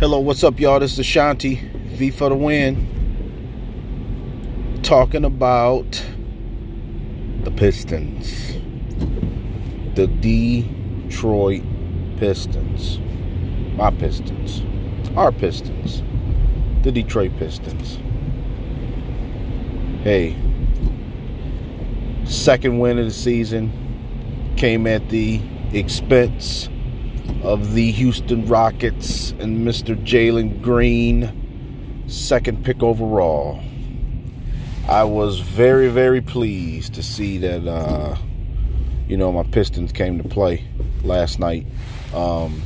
Hello, what's up, y'all? This is Ashaunti, V for the win. Talking about the Pistons. The Detroit Pistons. My Pistons. Our Pistons. The Detroit Pistons. Hey, second win of the season came at the expense of the Houston Rockets and Mr. Jalen Green, second pick overall. I was very, very pleased to see that, uh, you know, my Pistons came to play last night. Um,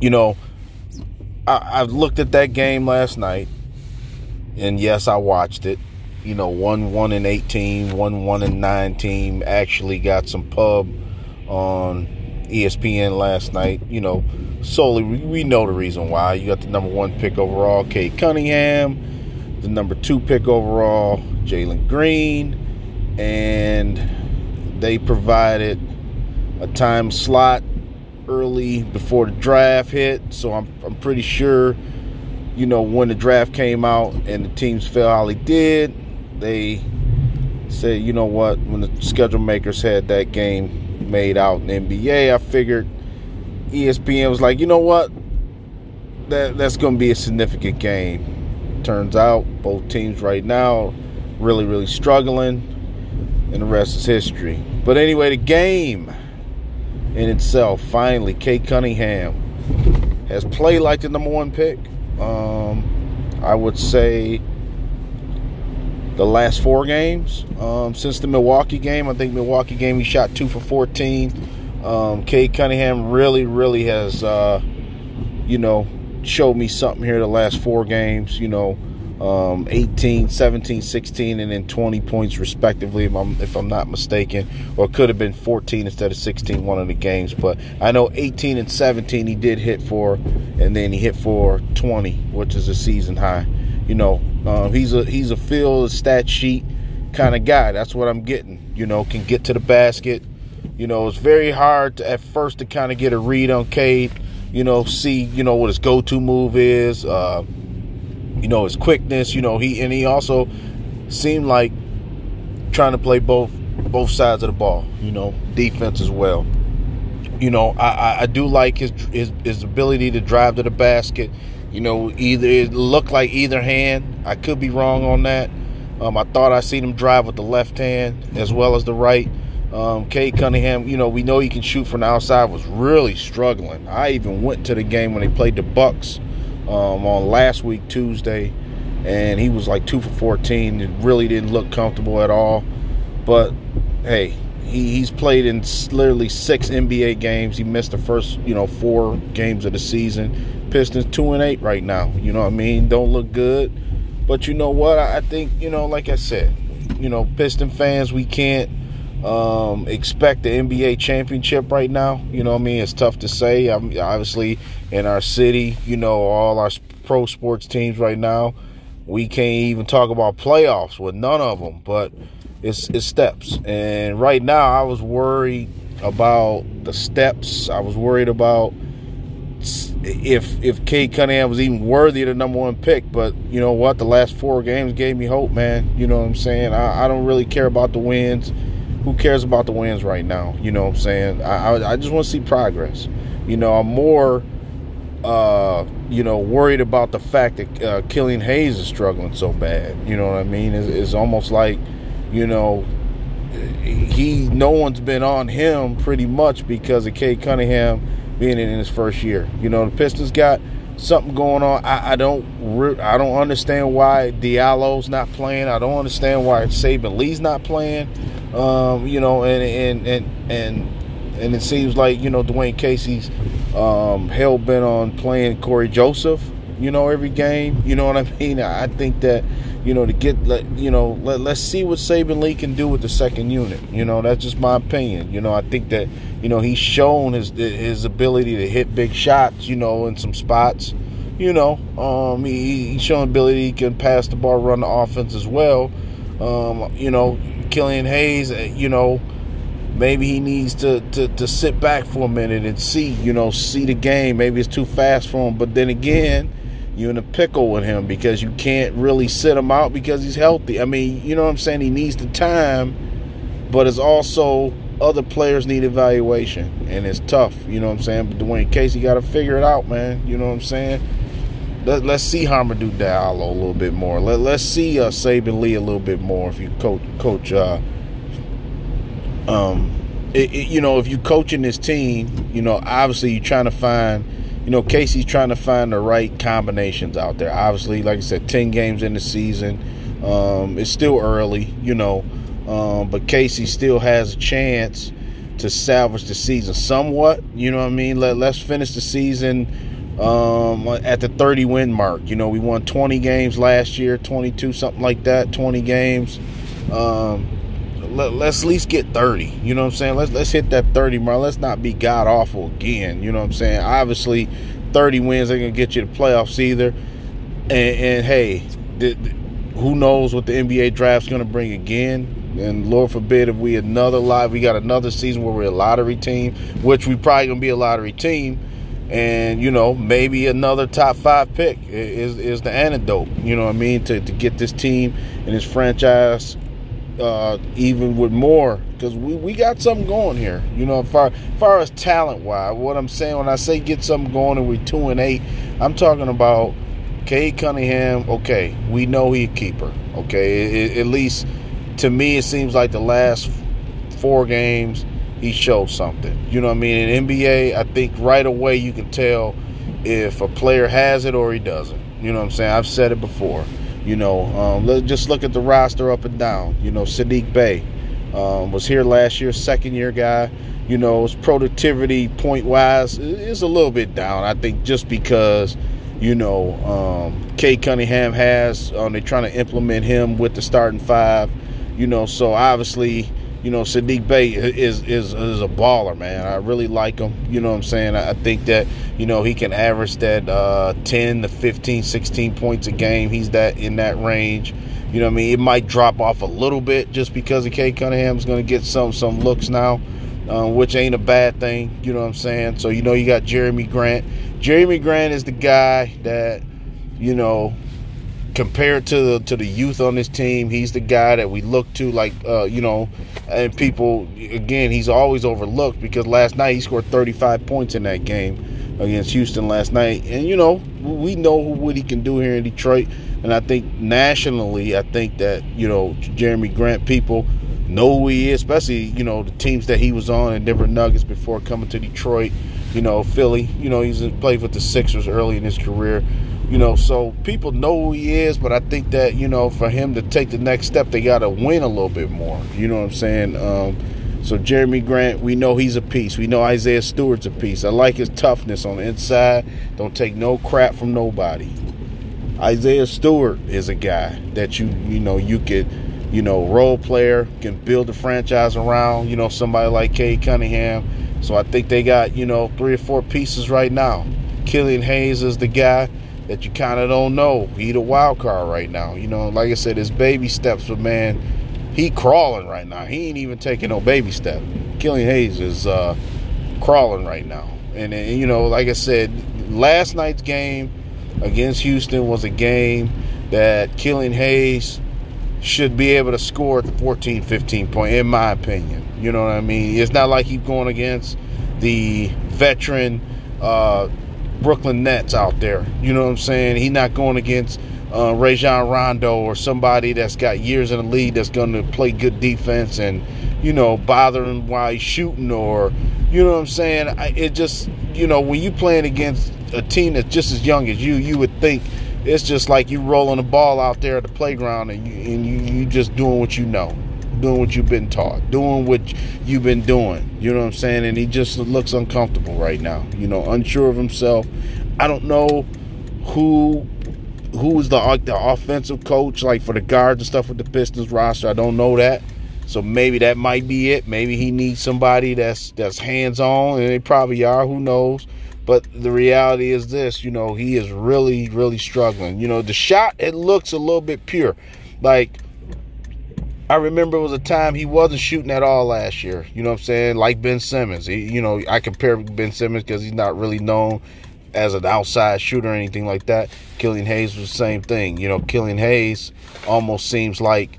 you know, I, I looked at that game last night, and yes, I watched it. You know, one one and eighteen, one one and nine team actually got some pub on ESPN last night. You know, solely we know the reason why. You got the number one pick overall, Cade Cunningham, the number two pick overall, Jalen Green, and they provided a time slot early before the draft hit. So I'm I'm pretty sure, you know, when the draft came out and the teams fell how they did, they said, you know what, when the schedule makers had that game made out in NBA. I figured ESPN was like, you know what, that that's going to be a significant game. Turns out both teams right now really really struggling, and the rest is history. But anyway, the game in itself, finally, Cade Cunningham has played like the number one pick. Um, I would say the last four games. Um, since the Milwaukee game, I think Milwaukee game he shot two for 14. Um, Cunningham really, really has, uh, you know, showed me something here the last four games. You know, um, 18, 17, 16, and then 20 points respectively, if I'm, if I'm not mistaken. Or it could have been 14 instead of 16 one of the games. But I know 18 and 17 he did hit for, and then he hit for 20, which is a season high. You know, um, he's a he's a field stat sheet kind of guy. That's what I'm getting. You know, can get to the basket. You know, it's very hard to, at first to kind of get a read on Cade. You know, see you know what his go-to move is. Uh, you know his quickness. You know he and he also seemed like trying to play both both sides of the ball. You know, defense as well. You know, I, I do like his, his his ability to drive to the basket you know, either it looked like either hand. I could be wrong on that. Um, I thought I seen him drive with the left hand as well as the right. Um, Cunningham, you know, we know he can shoot from the outside. Was really struggling. I even went to the game when they played the Bucks um, on last week Tuesday, and he was like two for 14. It really didn't look comfortable at all. But hey, he, he's played in literally six NBA games. He missed the first, you know, four games of the season. Pistons two and eight right now. You know what I mean? Don't look good. But you know what? I think, you know, like I said, you know, Piston fans, we can't um, expect the NBA championship right now. You know what I mean? It's tough to say. I'm, obviously, in our city, you know, all our pro sports teams right now, we can't even talk about playoffs with none of them. But it's, it's steps. And right now, I was worried about the steps. I was worried about if if Cade Cunningham was even worthy of the number one pick. But you know what? The last four games gave me hope, man. You know what I'm saying? I, I don't really care about the wins. Who cares about the wins right now? You know what I'm saying? I I, I just want to see progress. You know, I'm more uh, you know, worried about the fact that uh, Killian Hayes is struggling so bad. You know what I mean? It's, it's almost like, you know, he no one's been on him pretty much because of Cade Cunningham being in his first year. You know, the Pistons got something going on. I, I don't I don't understand why Diallo's not playing. I don't understand why Saben Lee's not playing. Um, you know, and and and and and it seems like you know Dwane Casey's um, hell bent on playing Cory Joseph. You know, every game. You know what I mean? I think that you know, to get, you know, let, let's see what Saben Lee can do with the second unit. You know, that's just my opinion. You know, I think that, you know, he's shown his his ability to hit big shots, you know, in some spots. You know, um, he, he's shown ability he can pass the ball, run the offense as well. Um, you know, Killian Hayes, uh, you know, maybe he needs to, to to sit back for a minute and see, you know, see the game. Maybe it's too fast for him. But then again, you're in a pickle with him because you can't really sit him out because he's healthy. I mean, you know what I'm saying? He needs the time, but it's also other players need evaluation, and it's tough. You know what I'm saying? But Dwane Casey got to figure it out, man. You know what I'm saying? Let, us see Hamidou Diallo a little bit more. Let, let's see uh, Saben Lee a little bit more if you coach coach. Uh, um, it, it, you know, if you coaching this team, you know, obviously you're trying to find you know, Casey's trying to find the right combinations out there. Obviously, like I said, 10 games in the season. Um, it's still early, you know, um, but Casey still has a chance to salvage the season somewhat. You know what I mean? Let, let's finish the season um, at the 30 win mark. You know, we won 20 games last year, 22, something like that, 20 games. Um, let, us at least get 30. You know what I'm saying? Let's let's hit that 30 mark. Let's not be god awful again. You know what I'm saying? Obviously, 30 wins ain't gonna get you the playoffs either. And, and hey, the, the, who knows what the NBA draft's gonna bring again? And Lord forbid if we another live, we got another season where we're a lottery team, which we probably gonna be a lottery team. And you know, maybe another top five pick is is the antidote. You know what I mean to to get this team and this franchise uh, even with more because we, we got something going here. You know, far, far as talent wise, what I'm saying when I say get something going and we're two and eight, I'm talking about Cade Cunningham. Okay, we know he's a keeper. Okay, it, at least to me, it seems like the last four games he showed something. You know what I mean? In NBA, I think right away you can tell if a player has it or he doesn't. You know what I'm saying? I've said it before. You know, um, let's just look at the roster up and down. You know, Saddiq Bey um, was here last year, second year guy. You know, his productivity point wise is a little bit down. I think just because, you know, um, Cade Cunningham has, um, they're trying to implement him with the starting five. You know, so obviously you know, Saddiq Bey is, is is a baller, man. I really like him. You know what I'm saying? I think that, you know, he can average that uh, 10 to 15, 16 points a game. He's that in that range. You know what I mean? It might drop off a little bit just because of Cade Cunningham's going to get some some looks now, uh, which ain't a bad thing. You know what I'm saying? So, you know, you got Jerami Grant. Jerami Grant is the guy that, you know, compared to the to the youth on this team, he's the guy that we look to, like uh, you know, and people again, he's always overlooked because last night he scored 35 points in that game against Houston last night, and you know we know what he can do here in Detroit, and I think nationally, I think that you know Jerami Grant people know who he is, especially you know the teams that he was on and Denver Nuggets before coming to Detroit. You know Philly. You know he's played with the Sixers early in his career. You know, so people know who he is, but I think that, you know, for him to take the next step, they got to win a little bit more. You know what I'm saying? Um, so Jerami Grant, we know he's a piece. We know Isaiah Stewart's a piece. I like his toughness on the inside. Don't take no crap from nobody. Isaiah Stewart is a guy that you you know you could you know role player can build a franchise around. You know somebody like Cade Cunningham. So I think they got you know three or four pieces right now. Killian Hayes is the guy that you kind of don't know. He the wild card right now. You know, like I said, his baby steps, but man, he crawling right now. He ain't even taking no baby step. Killian Hayes is uh, crawling right now. And, and, you know, like I said, last night's game against Houston was a game that Killian Hayes should be able to score 14, 15 points, in my opinion. You know what I mean? It's not like he's going against the veteran uh, Brooklyn Nets out there. You know what I'm saying? He's not going against uh, Rajon Rondo or somebody that's got years in the league that's going to play good defense and, you know, bother him while he's shooting or, you know what I'm saying? I, it just, you know, when you playing against a team that's just as young as you, you would think it's just like you rolling the ball out there at the playground and you, and you, you just doing what you know doing what you've been taught, doing what you've been doing. You know what I'm saying? And he just looks uncomfortable right now. You know, unsure of himself. I don't know who who is the the offensive coach like for the guards and stuff with the Pistons roster. I don't know that. So maybe that might be it. Maybe he needs somebody that's that's hands on, and they probably are. Who knows? But the reality is this, you know, he is really, really struggling. You know, the shot it looks a little bit pure. Like I remember it was a time he wasn't shooting at all last year. You know what I'm saying? Like Ben Simmons. He, you know, I compare Ben Simmons because he's not really known as an outside shooter or anything like that. Killian Hayes was the same thing. You know, Killian Hayes almost seems like,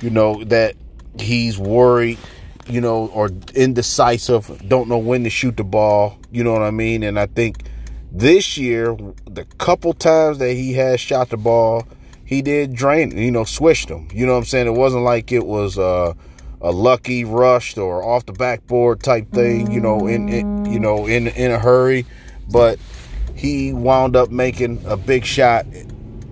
you know, that he's worried, you know, or indecisive, don't know when to shoot the ball. You know what I mean? And I think this year, the couple times that he has shot the ball, he did drain, you know, swished them. You know what I'm saying? It wasn't like it was uh, a lucky rushed or off the backboard type thing, you know, in, in you know in in a hurry, but he wound up making a big shot.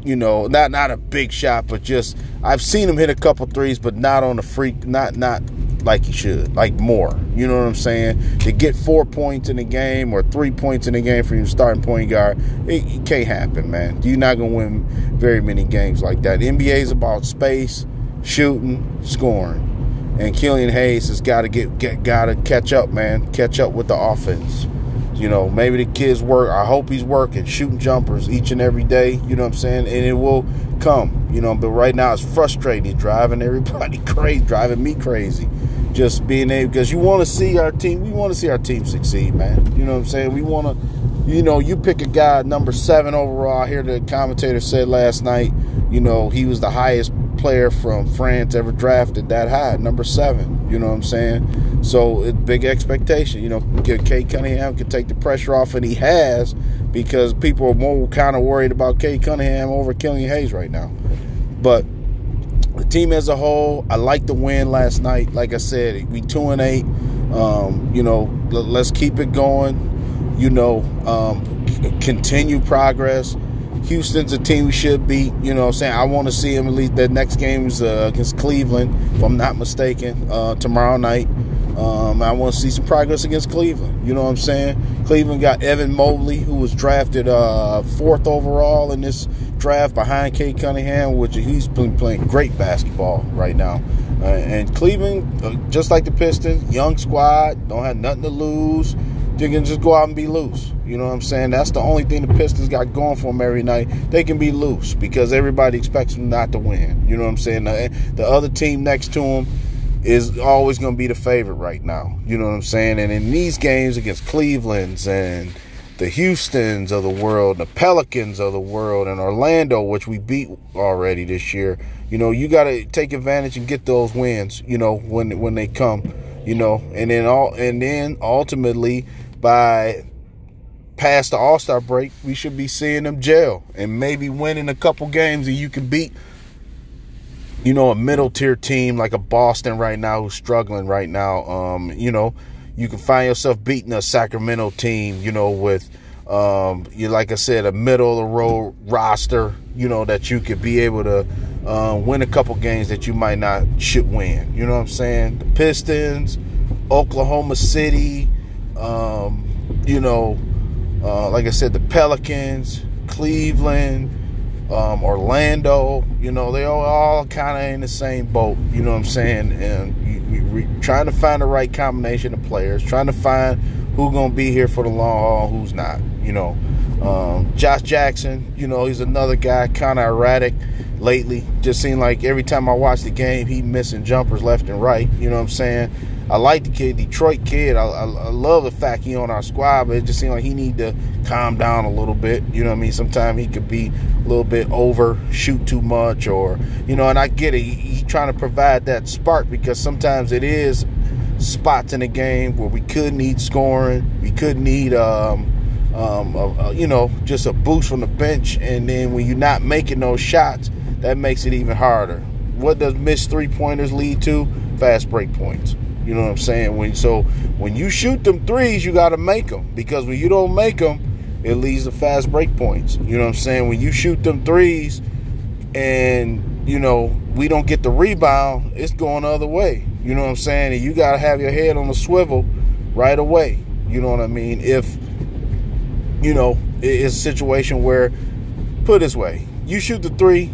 You know, not not a big shot, but just I've seen him hit a couple threes, but not on the freak, not not like he should, like more. You know what I'm saying? To get four points in a game or three points in a game for your starting point guard, it, it can't happen, man. You're not gonna win very many games like that. The NBA is about space, shooting, scoring, and Killian Hayes has got to get, get got to catch up, man. Catch up with the offense. You know, maybe the kids work. I hope he's working, shooting jumpers each and every day. You know what I'm saying? And it will come. You know, but right now it's frustrating. driving everybody crazy, driving me crazy. Just being able because you want to see our team. We want to see our team succeed, man. You know what I'm saying? We want to. You know, you pick a guy number seven overall. Here, the commentator said last night. You know, he was the highest player from France ever drafted that high, number seven. You know what I'm saying? So it's big expectation. You know, Cade Cunningham can take the pressure off, and he has because people are more kind of worried about Cade Cunningham over Killian Hayes right now. But team as a whole, I like the win last night. Like I said, we two and eight. Um, you know, let's keep it going. You know, um, continue progress Houston's a team we should beat. You know what I'm saying? I want to see them at least. The next game's uh, against Cleveland, if I'm not mistaken, uh, tomorrow night. Um, I want to see some progress against Cleveland. You know what I'm saying? Cleveland got Evan Mobley, who was drafted uh, fourth overall in this draft behind Cade Cunningham, which he's been playing great basketball right now. Uh, and Cleveland, uh, just like the Pistons, young squad, don't have nothing to lose. They can just go out and be loose. You know what I'm saying? That's the only thing the Pistons got going for them every night. They can be loose because everybody expects them not to win. You know what I'm saying? The, the other team next to them is always going to be the favorite right now. You know what I'm saying? And in these games against Cleveland's and the Houston's of the world, the Pelicans of the world, and Orlando, which we beat already this year, you know, you got to take advantage and get those wins. You know, when when they come, you know, and then all and then ultimately by past the All Star break, we should be seeing them jail and maybe winning a couple games, and you can beat, you know, a middle tier team like a Boston right now who's struggling right now. Um, you know, you can find yourself beating a Sacramento team, you know, with um, you like I said, a middle of the road roster, you know, that you could be able to uh, win a couple games that you might not should win. You know what I'm saying? The Pistons, Oklahoma City, um, you know, uh, like I said, the Pelicans, Cleveland, um, Orlando, you know, they all, all kind of in the same boat, you know what I'm saying? And you, you, trying to find the right combination of players, trying to find who's going to be here for the long haul, who's not, you know. Um, Josh Jackson, you know, he's another guy kind of erratic lately. Just seemed like every time I watch the game, he missing jumpers left and right, you know what I'm saying? I like the kid, Detroit kid. I, I, I, love the fact he on our squad, but it just seemed like he need to calm down a little bit. You know what I mean? Sometimes he could be a little bit over, shoot too much, or you know. And I get it. He, he trying to provide that spark because sometimes it is spots in the game where we could need scoring, we could need um, um, a, a, you know, just a boost from the bench, and then when you're not making those shots, that makes it even harder. What does missed three pointers lead to? Fast break points. You know what I'm saying? When so when you shoot them threes, you got to make them because when you don't make them, it leads to fast break points. You know what I'm saying? When you shoot them threes, and you know we don't get the rebound, it's going the other way. You know what I'm saying? And you got to have your head on the swivel right away. You know what I mean? If you know it's a situation where, put this way, you shoot the three,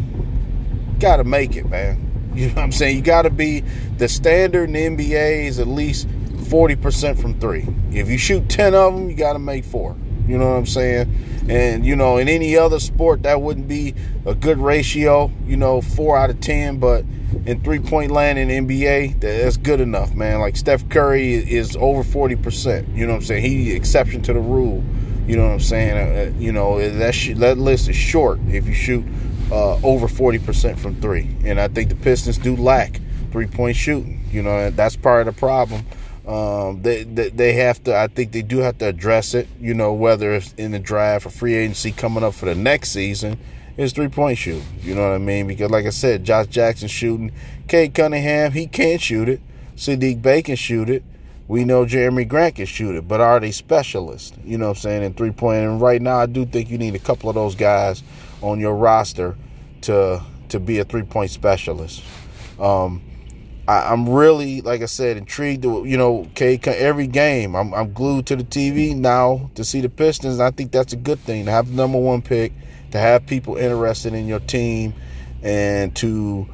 got to make it, man. You know what I'm saying? You got to be the standard in the NBA is at least 40% from three. If you shoot 10 of them, you got to make four. You know what I'm saying? And you know, in any other sport, that wouldn't be a good ratio. You know, four out of ten, but in three point land in NBA, that's good enough, man. Like Steph Curry is over forty percent. You know what I'm saying? He exception to the rule. You know what I'm saying? Uh, uh you know that sh- that list is short if you shoot uh, over forty percent from three, and I think the Pistons do lack three point shooting. You know, that's part of the problem. Um, they, they, they have to. I think they do have to address it. You know, whether it's in the draft or free agency coming up for the next season, is three point shoot. You know what I mean? Because like I said, Josh Jackson shooting, Cade Cunningham he can't shoot it. Saddiq Bey can shoot it. We know Jerami Grant can shoot it, but are they specialists? You know what I'm saying in three point? And right now, I do think you need a couple of those guys on your roster to to be a three point specialist. Um, I, am really, like I said, intrigued. To, you know, every game, I'm, I'm glued to the TV now to see the Pistons. I think that's a good thing to have the number one pick, to have people interested in your team, and to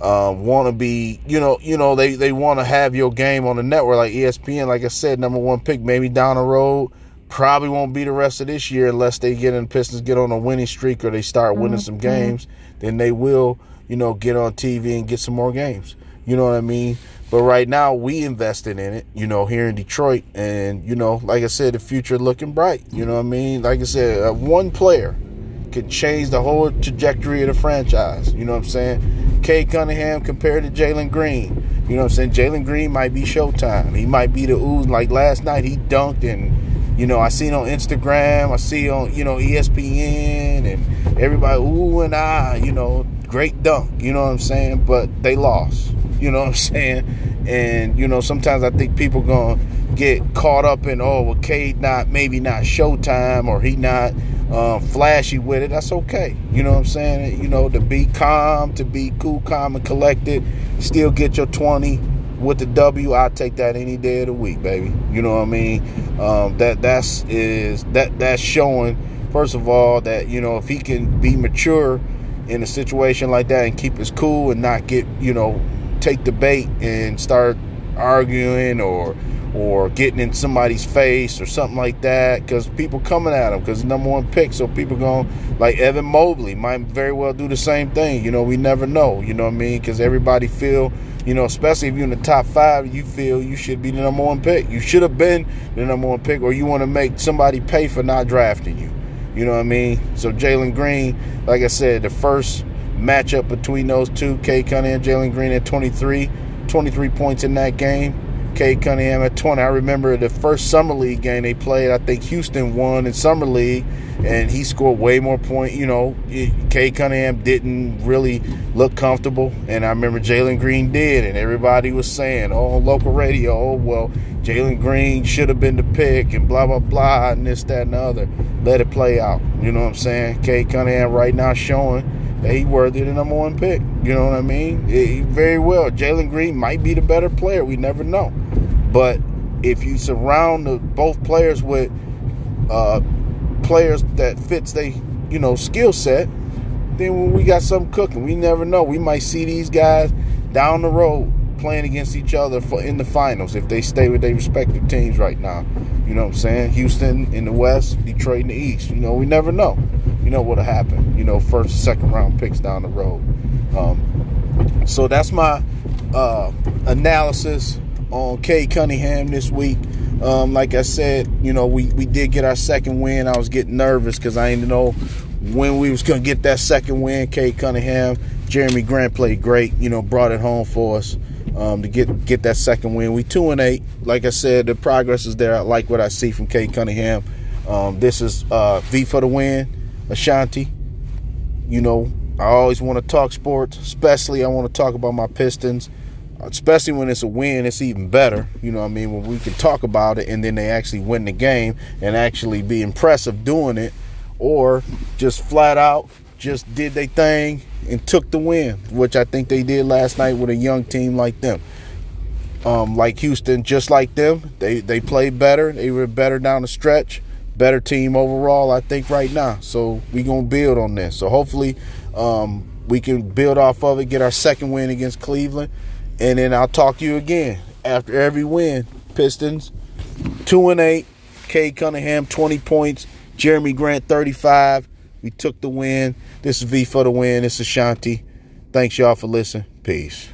um, want to be, you know, you know, they they want to have your game on the network like ESPN. Like I said, number one pick, maybe down the road. Probably won't be the rest of this year unless they get in Pistons get on a winning streak or they start winning mm-hmm. some games. Then they will, you know, get on TV and get some more games. You know what I mean? But right now, we invested in it, you know, here in Detroit. And, you know, like I said, the future looking bright. You know what I mean? Like I said, uh, one player could change the whole trajectory of the franchise. You know what I'm saying? Cade Cunningham compared to Jalen Green. You know what I'm saying? Jalen Green might be Showtime. He might be the ooze. Like last night, he dunked and, you know, I seen on Instagram, I see on, you know, ESPN and everybody, ooh and ah, you know, great dunk. You know what I'm saying? But they lost. You know what I'm saying? And you know, sometimes I think people gonna get caught up in oh, well, Cade not maybe not Showtime or he not uh, flashy with it. That's okay. You know what I'm saying? You know, to be calm, to be cool, calm, and collected, still get your 20 with the W. I take that any day of the week, baby. You know what I mean? Um, that that's is that that's showing. First of all, that you know if he can be mature in a situation like that and keep his cool and not get you know take the bait and start arguing or or getting in somebody's face or something like that because people coming at him because number one pick so people going like evan mobley might very well do the same thing you know we never know you know what i mean because everybody feel you know especially if you're in the top five you feel you should be the number one pick you should have been the number one pick or you want to make somebody pay for not drafting you you know what i mean so jalen green like i said the first matchup between those two. Cade Cunningham, and Jalen Green at 23, 23 points in that game. Cade Cunningham at 20. I remember the first summer league game they played. I think Houston won in summer league, and he scored way more points. You know, Cade Cunningham didn't really look comfortable, and I remember Jalen Green did, and everybody was saying, "Oh, local radio, oh well, Jalen Green should have been the pick," and blah blah blah, and this, that, and the other. Let it play out. You know what I'm saying? Cade Cunningham right now showing that he worthy the number one pick. You know what I mean? Very well. Jalen Green might be the better player. We never know. But if you surround the, both players with uh, players that fits they you know skill set, then we got something cooking. We never know. We might see these guys down the road playing against each other for in the finals if they stay with their respective teams right now. You know what I'm saying? Houston in the West, Detroit in the East. You know, we never know you know what'll happen. You know, first, second round picks down the road. Um, so that's my uh, analysis on Cade Cunningham this week. Um, like I said, you know, we, we did get our second win. I was getting nervous because I didn't know when we was gonna get that second win. Cade Cunningham, Jerami Grant played great. You know, brought it home for us um, to get get that second win. We two and eight. Like I said, the progress is there. I like what I see from Cade Cunningham. Um, this is uh, V for the win. Ashaunti. You know, I always want to talk sports, especially I want to talk about my Pistons, especially when it's a win, it's even better. You know what I mean? When we can talk about it and then they actually win the game and actually be impressive doing it, or just flat out just did their thing and took the win, which I think they did last night with a young team like them. Um, like Houston, just like them, they, they played better. They were better down the stretch better team overall, I think, right now. So we gonna build on this. So hopefully, um, we can build off of it, get our second win against Cleveland, and then I'll talk to you again after every win. Pistons, two and eight. Cade Cunningham, twenty points. Jerami Grant 35. We took the win. This is V for the win. This is Shanti. Thanks y'all for listening. Peace.